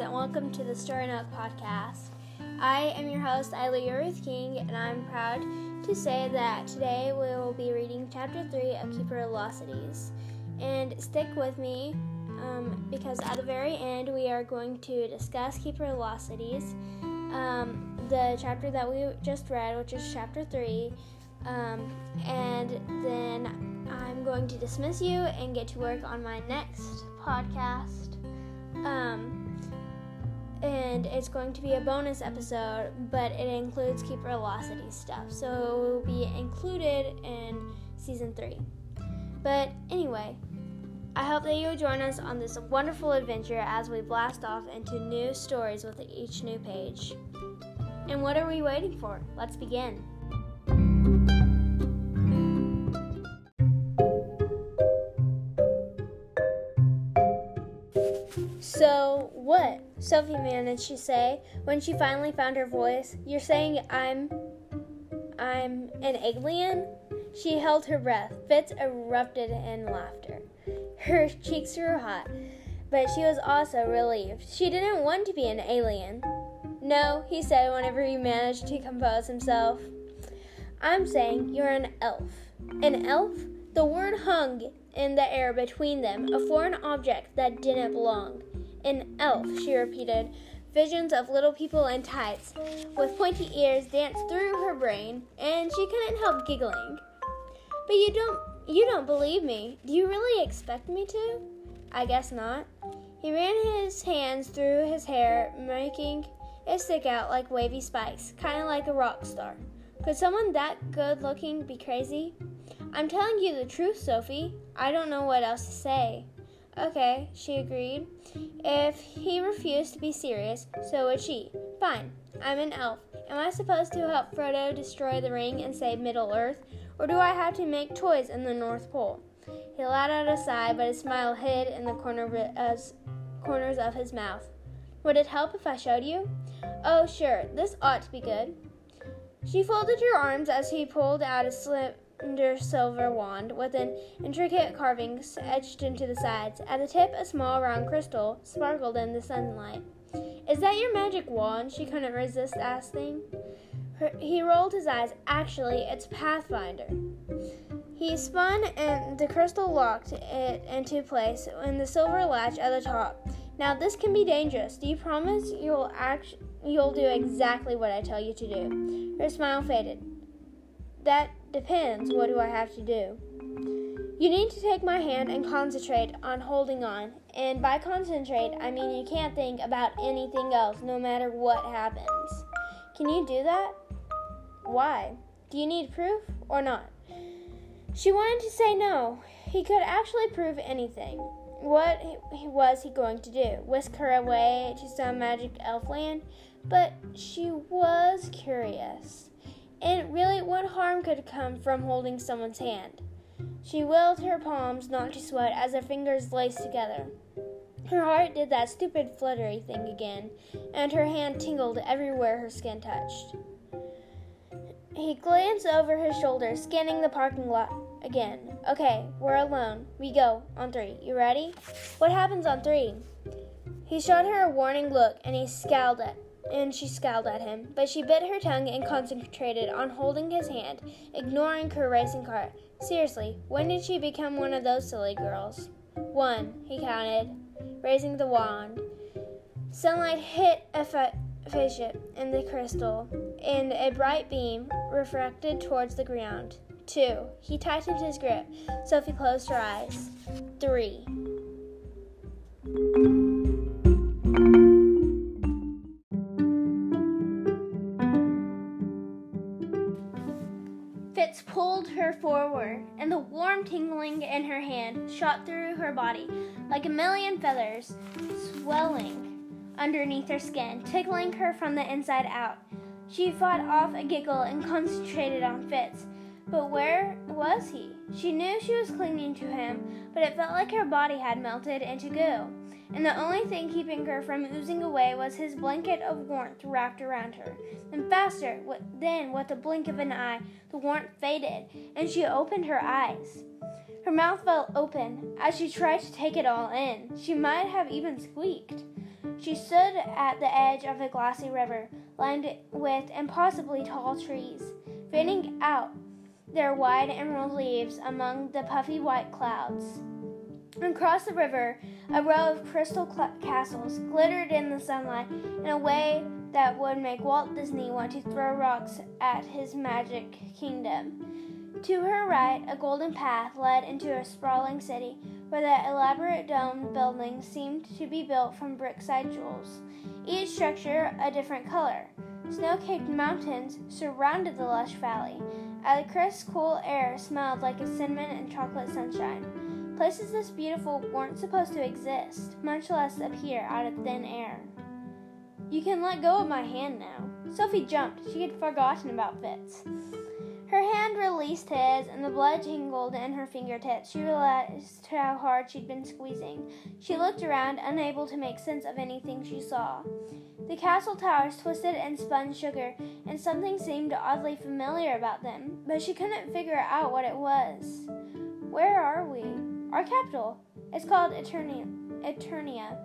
and welcome to the Story Nook podcast. I am your host, Eileen Ruth King, and I'm proud to say that today we will be reading chapter 3 of Keeper of the Lost Cities. And stick with me um, because at the very end we are going to discuss Keeper of the Lost Cities, um, the chapter that we just read, which is chapter 3. Um, and then I'm going to dismiss you and get to work on my next podcast. Um, and it's going to be a bonus episode, but it includes Keeper Velocity stuff, so it will be included in season three. But anyway, I hope that you'll join us on this wonderful adventure as we blast off into new stories with each new page. And what are we waiting for? Let's begin. Sophie managed to say when she finally found her voice. You're saying I'm. I'm an alien? She held her breath. Fitz erupted in laughter. Her cheeks were hot, but she was also relieved. She didn't want to be an alien. No, he said whenever he managed to compose himself. I'm saying you're an elf. An elf? The word hung in the air between them, a foreign object that didn't belong. An elf, she repeated. Visions of little people in tights with pointy ears danced through her brain, and she couldn't help giggling. But you don't you don't believe me. Do you really expect me to? I guess not. He ran his hands through his hair, making it stick out like wavy spikes, kind of like a rock star. Could someone that good looking be crazy? I'm telling you the truth, Sophie. I don't know what else to say. Okay, she agreed. If he refused to be serious, so would she. Fine, I'm an elf. Am I supposed to help Frodo destroy the ring and save Middle Earth, or do I have to make toys in the North Pole? He let out a sigh, but his smile hid in the corner of his, corners of his mouth. Would it help if I showed you? Oh, sure, this ought to be good. She folded her arms as he pulled out a slip slender silver wand with an intricate carvings etched into the sides. At the tip, a small round crystal sparkled in the sunlight. Is that your magic wand? She couldn't resist asking. Her, he rolled his eyes. Actually, it's Pathfinder. He spun and the crystal locked it into place in the silver latch at the top. Now this can be dangerous. Do you promise you'll act you'll do exactly what I tell you to do? Her smile faded. That depends. What do I have to do? You need to take my hand and concentrate on holding on. And by concentrate, I mean you can't think about anything else no matter what happens. Can you do that? Why? Do you need proof or not? She wanted to say no. He could actually prove anything. What was he going to do? Whisk her away to some magic elf land? But she was curious. And really, what harm could come from holding someone's hand? She willed her palms not to sweat as her fingers laced together. Her heart did that stupid fluttery thing again, and her hand tingled everywhere her skin touched. He glanced over his shoulder, scanning the parking lot again. Okay, we're alone. We go. On three. You ready? What happens on three? He shot her a warning look, and he scowled at and she scowled at him, but she bit her tongue and concentrated on holding his hand, ignoring her racing cart. Seriously, when did she become one of those silly girls? One, he counted, raising the wand. Sunlight hit a fa- spaceship in the crystal, and a bright beam refracted towards the ground. Two, he tightened his grip. Sophie closed her eyes. Three. Pulled her forward, and the warm tingling in her hand shot through her body like a million feathers, swelling underneath her skin, tickling her from the inside out. She fought off a giggle and concentrated on Fitz. But where was he? She knew she was clinging to him, but it felt like her body had melted into goo and the only thing keeping her from oozing away was his blanket of warmth wrapped around her. And faster, then, with a blink of an eye, the warmth faded, and she opened her eyes. Her mouth fell open as she tried to take it all in. She might have even squeaked. She stood at the edge of a glassy river, lined with impossibly tall trees, fanning out their wide emerald leaves among the puffy white clouds. Across the river, a row of crystal cl- castles glittered in the sunlight in a way that would make Walt Disney want to throw rocks at his magic kingdom. To her right, a golden path led into a sprawling city where the elaborate domed buildings seemed to be built from brickside jewels, each structure a different color. Snow capped mountains surrounded the lush valley, and the crisp, cool air smelled like a cinnamon and chocolate sunshine. Places this beautiful weren't supposed to exist, much less appear out of thin air. You can let go of my hand now. Sophie jumped. She had forgotten about Fitz. Her hand released his, and the blood tingled in her fingertips. She realized how hard she'd been squeezing. She looked around, unable to make sense of anything she saw. The castle towers twisted and spun sugar, and something seemed oddly familiar about them, but she couldn't figure out what it was. Where are we? Our capital. It's called Eternia, Eternia,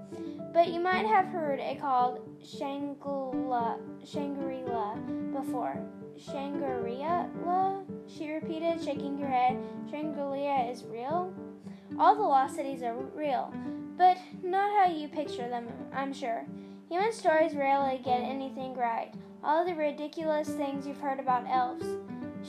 but you might have heard it called Shangri-La, Shangri-La before. Shangri-La? She repeated, shaking her head. Shangri-La is real? All the lost cities are real, but not how you picture them, I'm sure. Human stories rarely get anything right. All the ridiculous things you've heard about elves.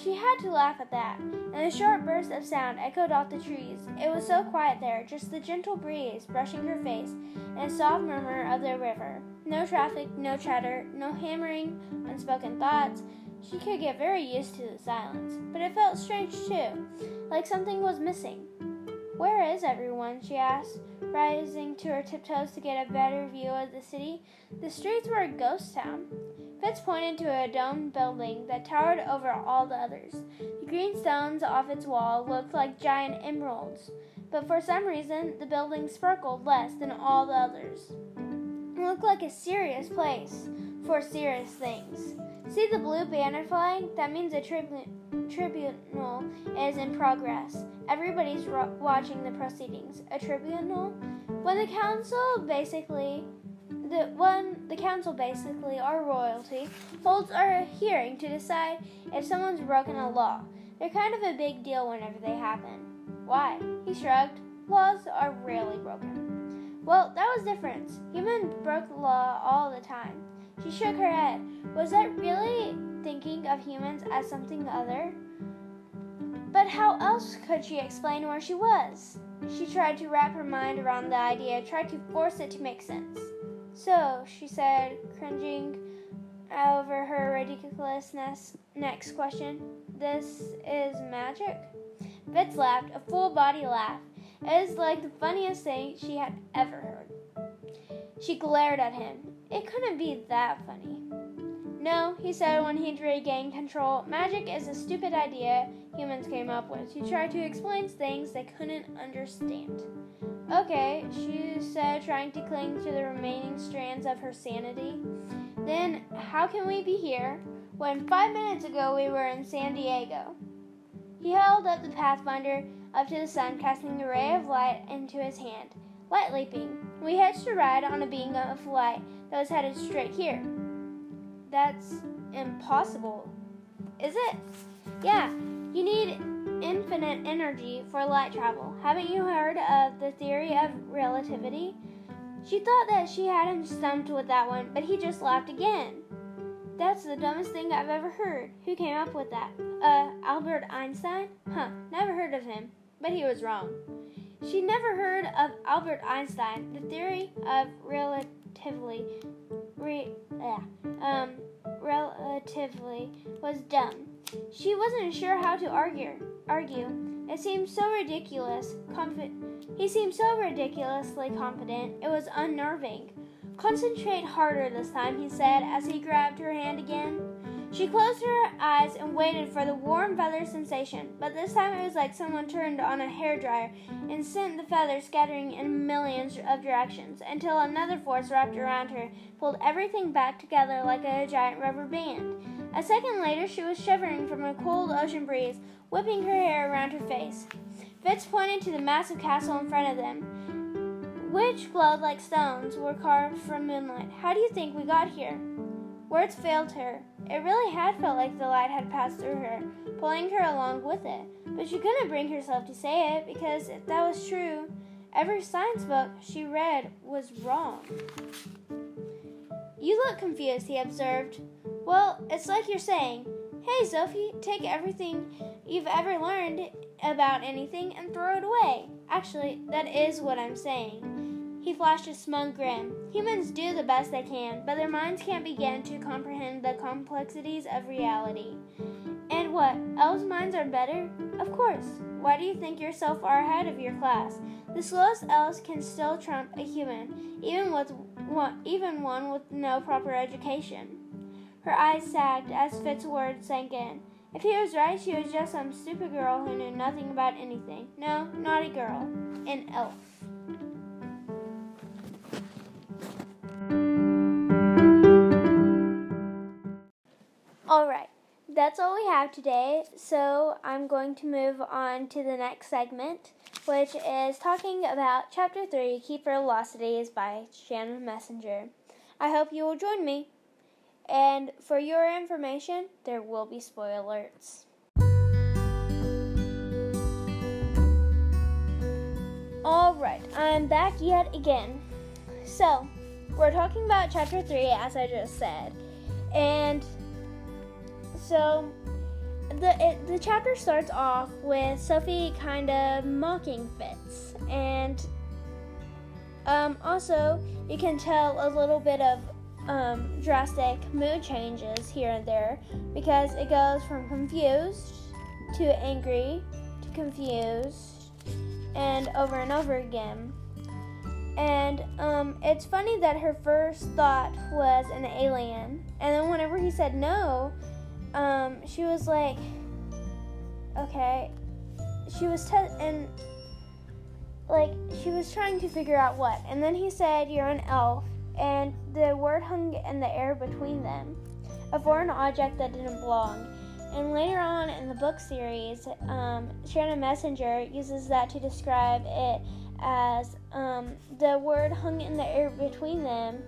She had to laugh at that, and a sharp burst of sound echoed off the trees. It was so quiet there, just the gentle breeze brushing her face and a soft murmur of the river. No traffic, no chatter, no hammering, unspoken thoughts. She could get very used to the silence, but it felt strange too, like something was missing. Where is everyone? she asked, rising to her tiptoes to get a better view of the city. The streets were a ghost town. Fitz pointed to a domed building that towered over all the others. The green stones off its wall looked like giant emeralds, but for some reason the building sparkled less than all the others. It looked like a serious place for serious things. See the blue banner flying? That means a tribu- tribunal is in progress. Everybody's ro- watching the proceedings. A tribunal? When the council basically the one the council basically our royalty holds a hearing to decide if someone's broken a law. They're kind of a big deal whenever they happen. Why? He shrugged. Laws are rarely broken. Well, that was different. Humans broke the law all the time. She shook her head. Was that really thinking of humans as something other? But how else could she explain where she was? She tried to wrap her mind around the idea, tried to force it to make sense. So, she said, cringing over her ridiculousness. Next question. This is magic? Fitz laughed, a full body laugh. It was like the funniest thing she had ever heard. She glared at him. It couldn't be that funny. No, he said when he'd regained control, magic is a stupid idea humans came up with to try to explain things they couldn't understand. Okay, she said, trying to cling to the remaining strands of her sanity. Then, how can we be here when five minutes ago we were in San Diego? He held up the Pathfinder up to the sun, casting a ray of light into his hand. Light leaping. We hitched a ride on a beam of light that was headed straight here. That's impossible. Is it? Yeah, you need infinite energy for light travel. Haven't you heard of the theory of relativity? She thought that she had him stumped with that one, but he just laughed again. That's the dumbest thing I've ever heard. Who came up with that? Uh, Albert Einstein? Huh, never heard of him, but he was wrong. She never heard of Albert Einstein. The theory of relatively, re, uh, um, relatively was dumb. She wasn't sure how to argue. Argue. It seemed so ridiculous. Confi- he seemed so ridiculously confident. It was unnerving. Concentrate harder this time, he said as he grabbed her hand again. She closed her eyes and waited for the warm feather sensation, but this time it was like someone turned on a hair dryer and sent the feathers scattering in millions of directions until another force wrapped around her, pulled everything back together like a giant rubber band. A second later, she was shivering from a cold ocean breeze, whipping her hair around her face. Fitz pointed to the massive castle in front of them. which glowed like stones were carved from moonlight. How do you think we got here? Words failed her. It really had felt like the light had passed through her, pulling her along with it. But she couldn't bring herself to say it because if that was true, every science book she read was wrong. You look confused, he observed. Well, it's like you're saying, Hey, Sophie, take everything you've ever learned about anything and throw it away. Actually, that is what I'm saying. He flashed a smug grin. Humans do the best they can, but their minds can't begin to comprehend the complexities of reality. And what? Elves' minds are better? Of course. Why do you think you're so far ahead of your class? The slowest elves can still trump a human, even with one, even one with no proper education. Her eyes sagged as Fitz's words sank in. If he was right, she was just some stupid girl who knew nothing about anything. No, not a girl. An elf. Alright, that's all we have today, so I'm going to move on to the next segment, which is talking about Chapter 3 Keep Velocities by Shannon Messenger. I hope you will join me. And for your information, there will be spoilers. Alright, I'm back yet again. So, we're talking about chapter 3, as I just said. And so, the, it, the chapter starts off with Sophie kind of mocking Fitz. And um, also, you can tell a little bit of um, drastic mood changes here and there because it goes from confused to angry to confused and over and over again. And um, it's funny that her first thought was an alien, and then whenever he said no, um, she was like, okay. She was te- and like she was trying to figure out what, and then he said, "You're an elf." And the word hung in the air between them, a foreign object that didn't belong. And later on in the book series, um, Shannon Messenger uses that to describe it as um, the word hung in the air between them,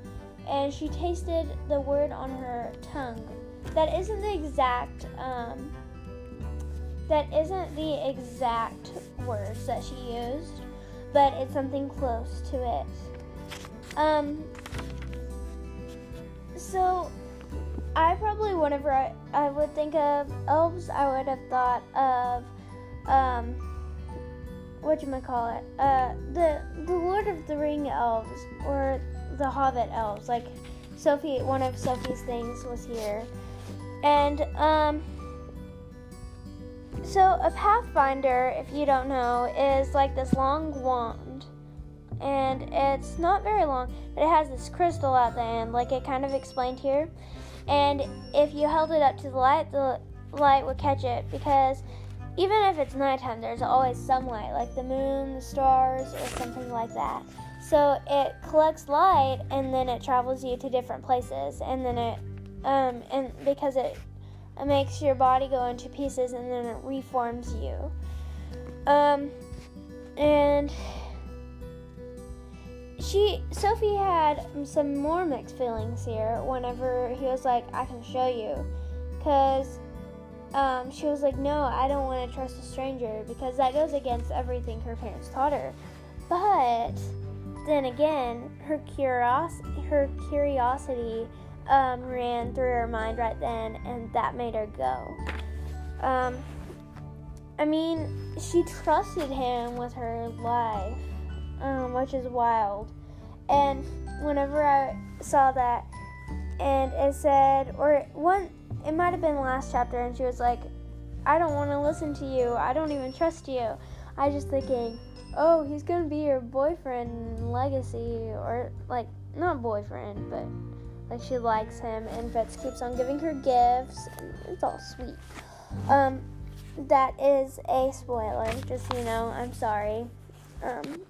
and she tasted the word on her tongue. That isn't the exact. Um, that isn't the exact words that she used, but it's something close to it. Um, so I probably whenever I, I would think of elves, I would have thought of um, what you might call it, uh, the the Lord of the Ring elves or the Hobbit elves. Like Sophie, one of Sophie's things was here, and um. So a pathfinder, if you don't know, is like this long wand and it's not very long, but it has this crystal at the end, like it kind of explained here. And if you held it up to the light, the light would catch it because even if it's nighttime, there's always some light, like the moon, the stars, or something like that. So it collects light and then it travels you to different places, and then it, um, and because it, it makes your body go into pieces and then it reforms you. Um, and she Sophie had some more mixed feelings here whenever he was like, "I can show you," because um, she was like, "No, I don't want to trust a stranger because that goes against everything her parents taught her." But then again, her curios- her curiosity um, ran through her mind right then, and that made her go. Um, I mean, she trusted him with her life um, which is wild. And whenever I saw that, and it said, or one, it might have been last chapter, and she was like, I don't want to listen to you. I don't even trust you. I just thinking, oh, he's gonna be your boyfriend legacy, or like not boyfriend, but like she likes him, and Fitz keeps on giving her gifts. it's all sweet. Um, that is a spoiler. Just you know, I'm sorry. Um,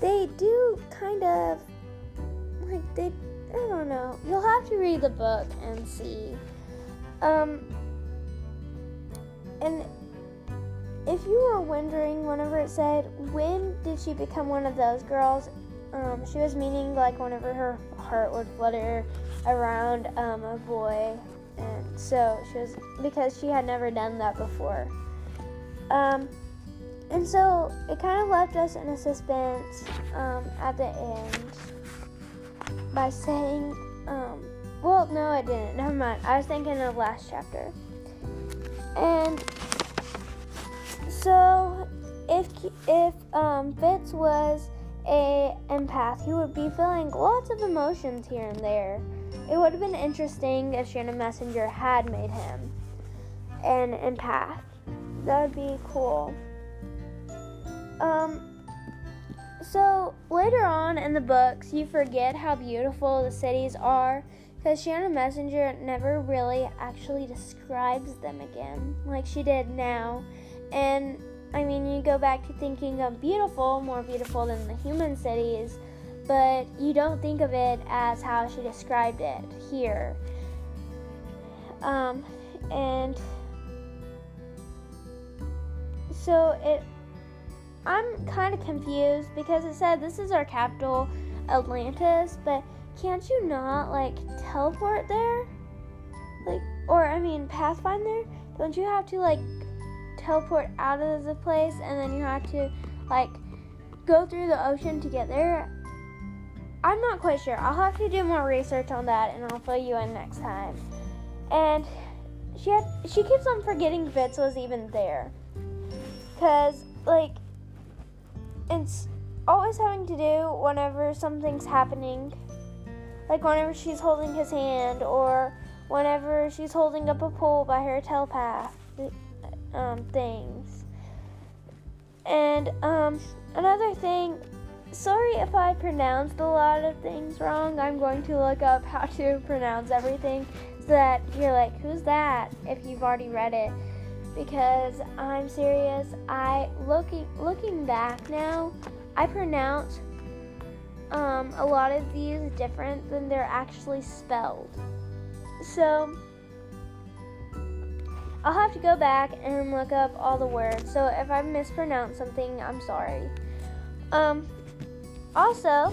they do kind of like they I don't know. You'll have to read the book and see. Um and if you were wondering whenever it said when did she become one of those girls, um, she was meaning like whenever her heart would flutter around um, a boy, and so she was because she had never done that before. Um, and so it kind of left us in a suspense um, at the end by saying, um, well, no, I didn't. Never mind. I was thinking of last chapter. And so if if um, Fitz was a empath, he would be feeling lots of emotions here and there. It would have been interesting if Shannon Messenger had made him an empath. That would be cool. Um, so later on in the books, you forget how beautiful the cities are because Shannon Messenger never really actually describes them again like she did now. And I mean, you go back to thinking of beautiful, more beautiful than the human cities, but you don't think of it as how she described it here. Um, and so it, I'm kind of confused because it said this is our capital, Atlantis, but can't you not like teleport there? Like, or I mean, Pathfinder? Don't you have to like teleport out of the place and then you have to like go through the ocean to get there. I'm not quite sure. I'll have to do more research on that and I'll fill you in next time. And she had, she keeps on forgetting Fitz was even there. Cause like it's always having to do whenever something's happening. Like whenever she's holding his hand or whenever she's holding up a pole by her telepath um, things. And um, another thing, sorry if I pronounced a lot of things wrong. I'm going to look up how to pronounce everything so that you're like, who's that? If you've already read it, because I'm serious. I looking looking back now, I pronounce um, a lot of these different than they're actually spelled. So I'll have to go back and look up all the words. So if I mispronounce something, I'm sorry. Um, also,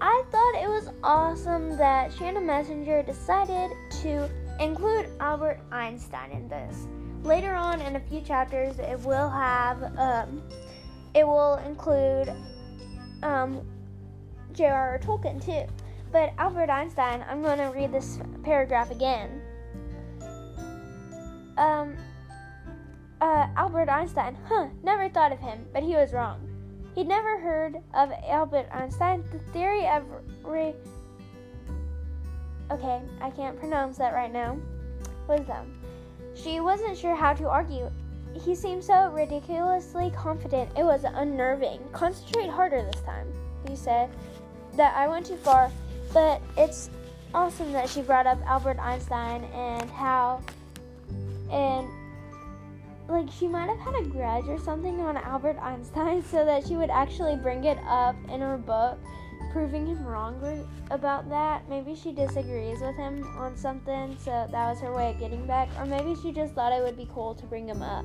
I thought it was awesome that Shannon Messenger decided to include Albert Einstein in this. Later on in a few chapters, it will have, um, it will include um, J.R.R. Tolkien too. But Albert Einstein, I'm going to read this paragraph again. Um, uh, Albert Einstein, huh, never thought of him, but he was wrong. He'd never heard of Albert Einstein, the theory of re. Okay, I can't pronounce that right now. Wisdom. She wasn't sure how to argue. He seemed so ridiculously confident, it was unnerving. Concentrate harder this time, he said. That I went too far. But it's awesome that she brought up Albert Einstein and how, and like she might have had a grudge or something on Albert Einstein so that she would actually bring it up in her book, proving him wrong about that. Maybe she disagrees with him on something, so that was her way of getting back, or maybe she just thought it would be cool to bring him up.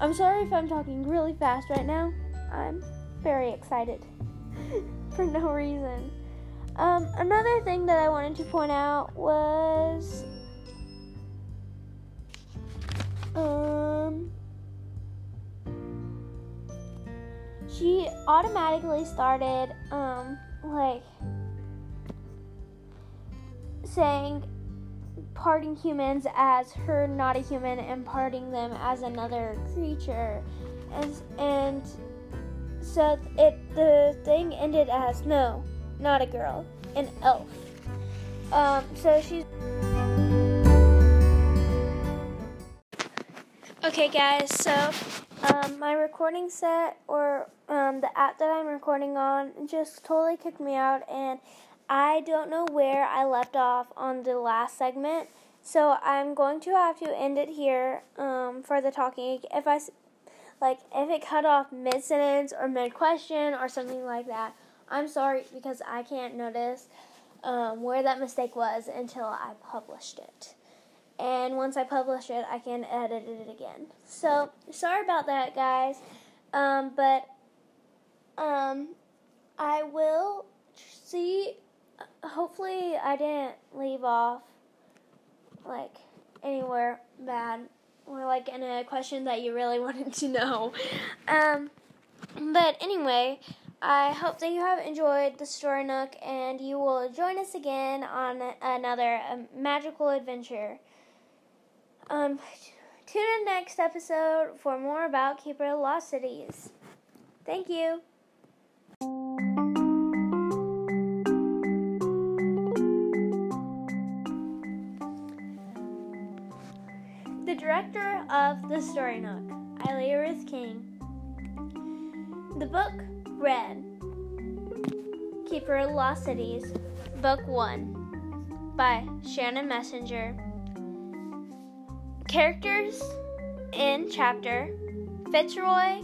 I'm sorry if I'm talking really fast right now. I'm very excited for no reason. Um, another thing that I wanted to point out was um, she automatically started um, like saying parting humans as her not a human and parting them as another creature and and so it the thing ended as no not a girl, an elf. Um, so she's. Okay, guys, so um, my recording set or um, the app that I'm recording on just totally kicked me out, and I don't know where I left off on the last segment. So I'm going to have to end it here um, for the talking. If I like, if it cut off mid sentence or mid question or something like that, I'm sorry because I can't notice um, where that mistake was until I published it. And once I publish it, I can edit it again. So, sorry about that, guys. Um, but um, I will see. Hopefully, I didn't leave off like anywhere bad or like in a question that you really wanted to know. Um, but anyway, I hope that you have enjoyed the Story Nook and you will join us again on another um, magical adventure. Um, tune in next episode for more about Keeper of Lost Cities. Thank you. The director of The Story Nook, Eileen Ruth King. The book read. Keeper of Lost Cities, Book 1 by Shannon Messenger. Characters in chapter Fitzroy,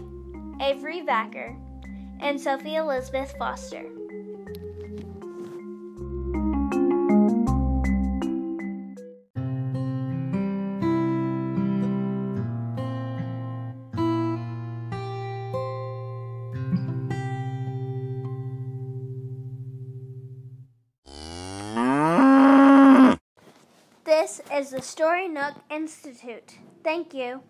Avery Vacker, and Sophie Elizabeth Foster. This is the Story Nook Institute. Thank you.